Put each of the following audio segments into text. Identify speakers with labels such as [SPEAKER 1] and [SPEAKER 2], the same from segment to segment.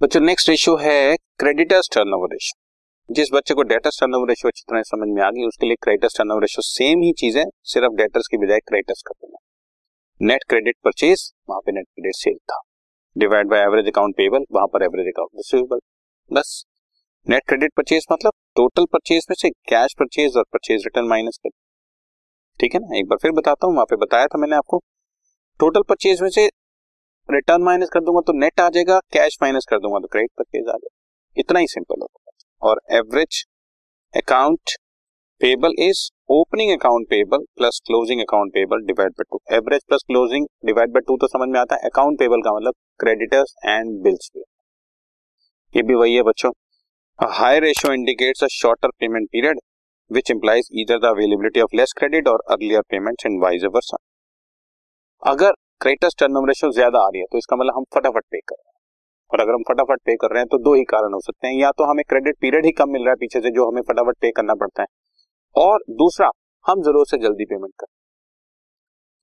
[SPEAKER 1] बच्चों next ratio है creditors turnover ratio जिस बच्चे को डेटर्स टर्नओवर रेशियो अच्छी तरह समझ में आ गई, उसके लिए क्रेडिटर्स टर्नओवर रेशियो सेम ही चीज़ है सिर्फ़ डेटर्स की बजाय क्रेडिटर्स कर देना नेट क्रेडिट परचेज वहाँ पे नेट क्रेडिट सेल था। Divide by average account payable वहाँ पर एवरेज अकाउंट रिसीवेबल बस। नेट क्रेडिट परचेज मतलब टोटल परचेज में से कैश परचेज और परचेज रिटर्न माइनस कर ठीक है ना? एक बार फिर बताता हूँ, वहाँ पे बताया था मैंने आपको। टोटल परचेज में से रिटर्न माइनस कर दूँगा तो नेट आ जाएगा कैश माइनस कर दूँगा तो क्रेडिट परचेज आ जाएगा। इतना ही सिंपल होगा और average account payable is opening account payable plus closing account payable divide by two average plus closing divide by two तो समझ में आता है। अकाउंट पेबल का मतलब क्रेडिटर्स एंड बिल्स ये भी वही है बच्चों। High ratio indicates a shorter payment period which implies इधर the availability of less credit और earlier payments and vice versa अगर क्रेडिटर्स टर्नओवर रेशियो ज़्यादा आ रही है तो इसका मतलब हम फटाफट पे कर रहे हैं। और अगर हम फटाफट पे कर रहे हैं तो दो ही कारण हो सकते हैं। या तो हमें क्रेडिट पीरियड ही कम मिल रहा है पीछे से जो हमें फटाफट पे करना पड़ता है। और दूसरा हम ज़रूरत से जल्दी पेमेंट कर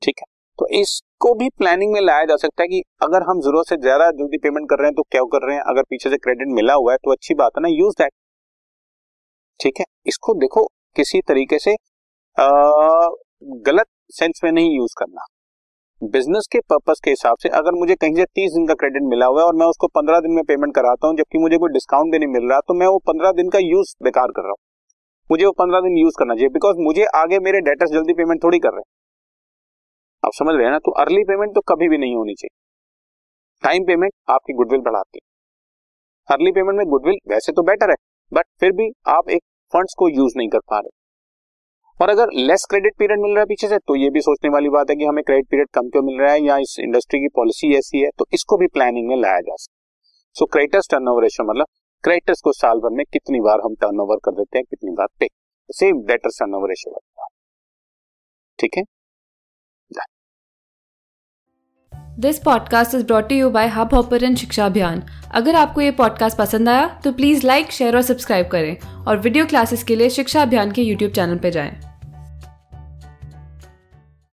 [SPEAKER 1] ठीक है? तो इसको भी प्लानिंग में लाया जा सकता है कि अगर हम ज़रूरत से ज़्यादा जल्दी पेमेंट कर रहे हैं तो क्या कर रहे हैं? अगर पीछे से क्रेडिट मिला हुआ है तो अच्छी बात है ना यूज़ दैट ठीक है? इसको देखो किसी तरीके से आ, गलत सेंस में नहीं यूज़ करना। बिज़नेस के पर्पज के हिसाब से अगर मुझे कहीं से तीस दिन का क्रेडिट मिला हुआ है और मैं उसको पंद्रह दिन में पेमेंट कराता हूँ, जबकि मुझे कोई डिस्काउंट भी नहीं मिल रहा तो मैं वो पंद्रह दिन का यूज़ बेकार कर रहा हूँ। मुझे वो पंद्रह दिन यूज़ करना चाहिए बिकॉज़ मुझे आगे मेरे डेटर्स जल्दी पेमेंट थोड़ी कर रहे हैं। आप समझ रहे हैं ना? तो अर्ली पेमेंट तो कभी भी नहीं होनी चाहिए। टाइम पेमेंट आपकी गुडविल बढ़ाती है। अर्ली पेमेंट में गुडविल वैसे तो बेटर है बट फिर भी आप एक फंड्स को यूज़ नहीं कर पा रहे। और अगर लेस क्रेडिट पीरियड मिल रहा है पीछे से तो ये भी सोचने वाली बात है कि हमें क्रेडिट पीरियड कम क्यों मिल रहा है या इस इंडस्ट्री की पॉलिसी ऐसी है तो इसको भी प्लानिंग में लाया जा सकता सो क्रेडिटर्स टर्नओवर रेशियो मतलब क्रेडिटर्स को साल भर में कितनी बार हम टर्नओवर कर देते हैं, कितनी बार पे। सेम डेटर्स टर्नओवर रेशियो ठीक है?
[SPEAKER 2] This podcast is brought you by hub hopper शिक्षा अभियान अगर आपको ये पॉडकास्ट पसंद आया तो प्लीज़ लाइक शेयर और सब्सक्राइब करें। और वीडियो क्लासेस के लिए शिक्षा अभियान के यूट्यूब चैनल पर जाएँ।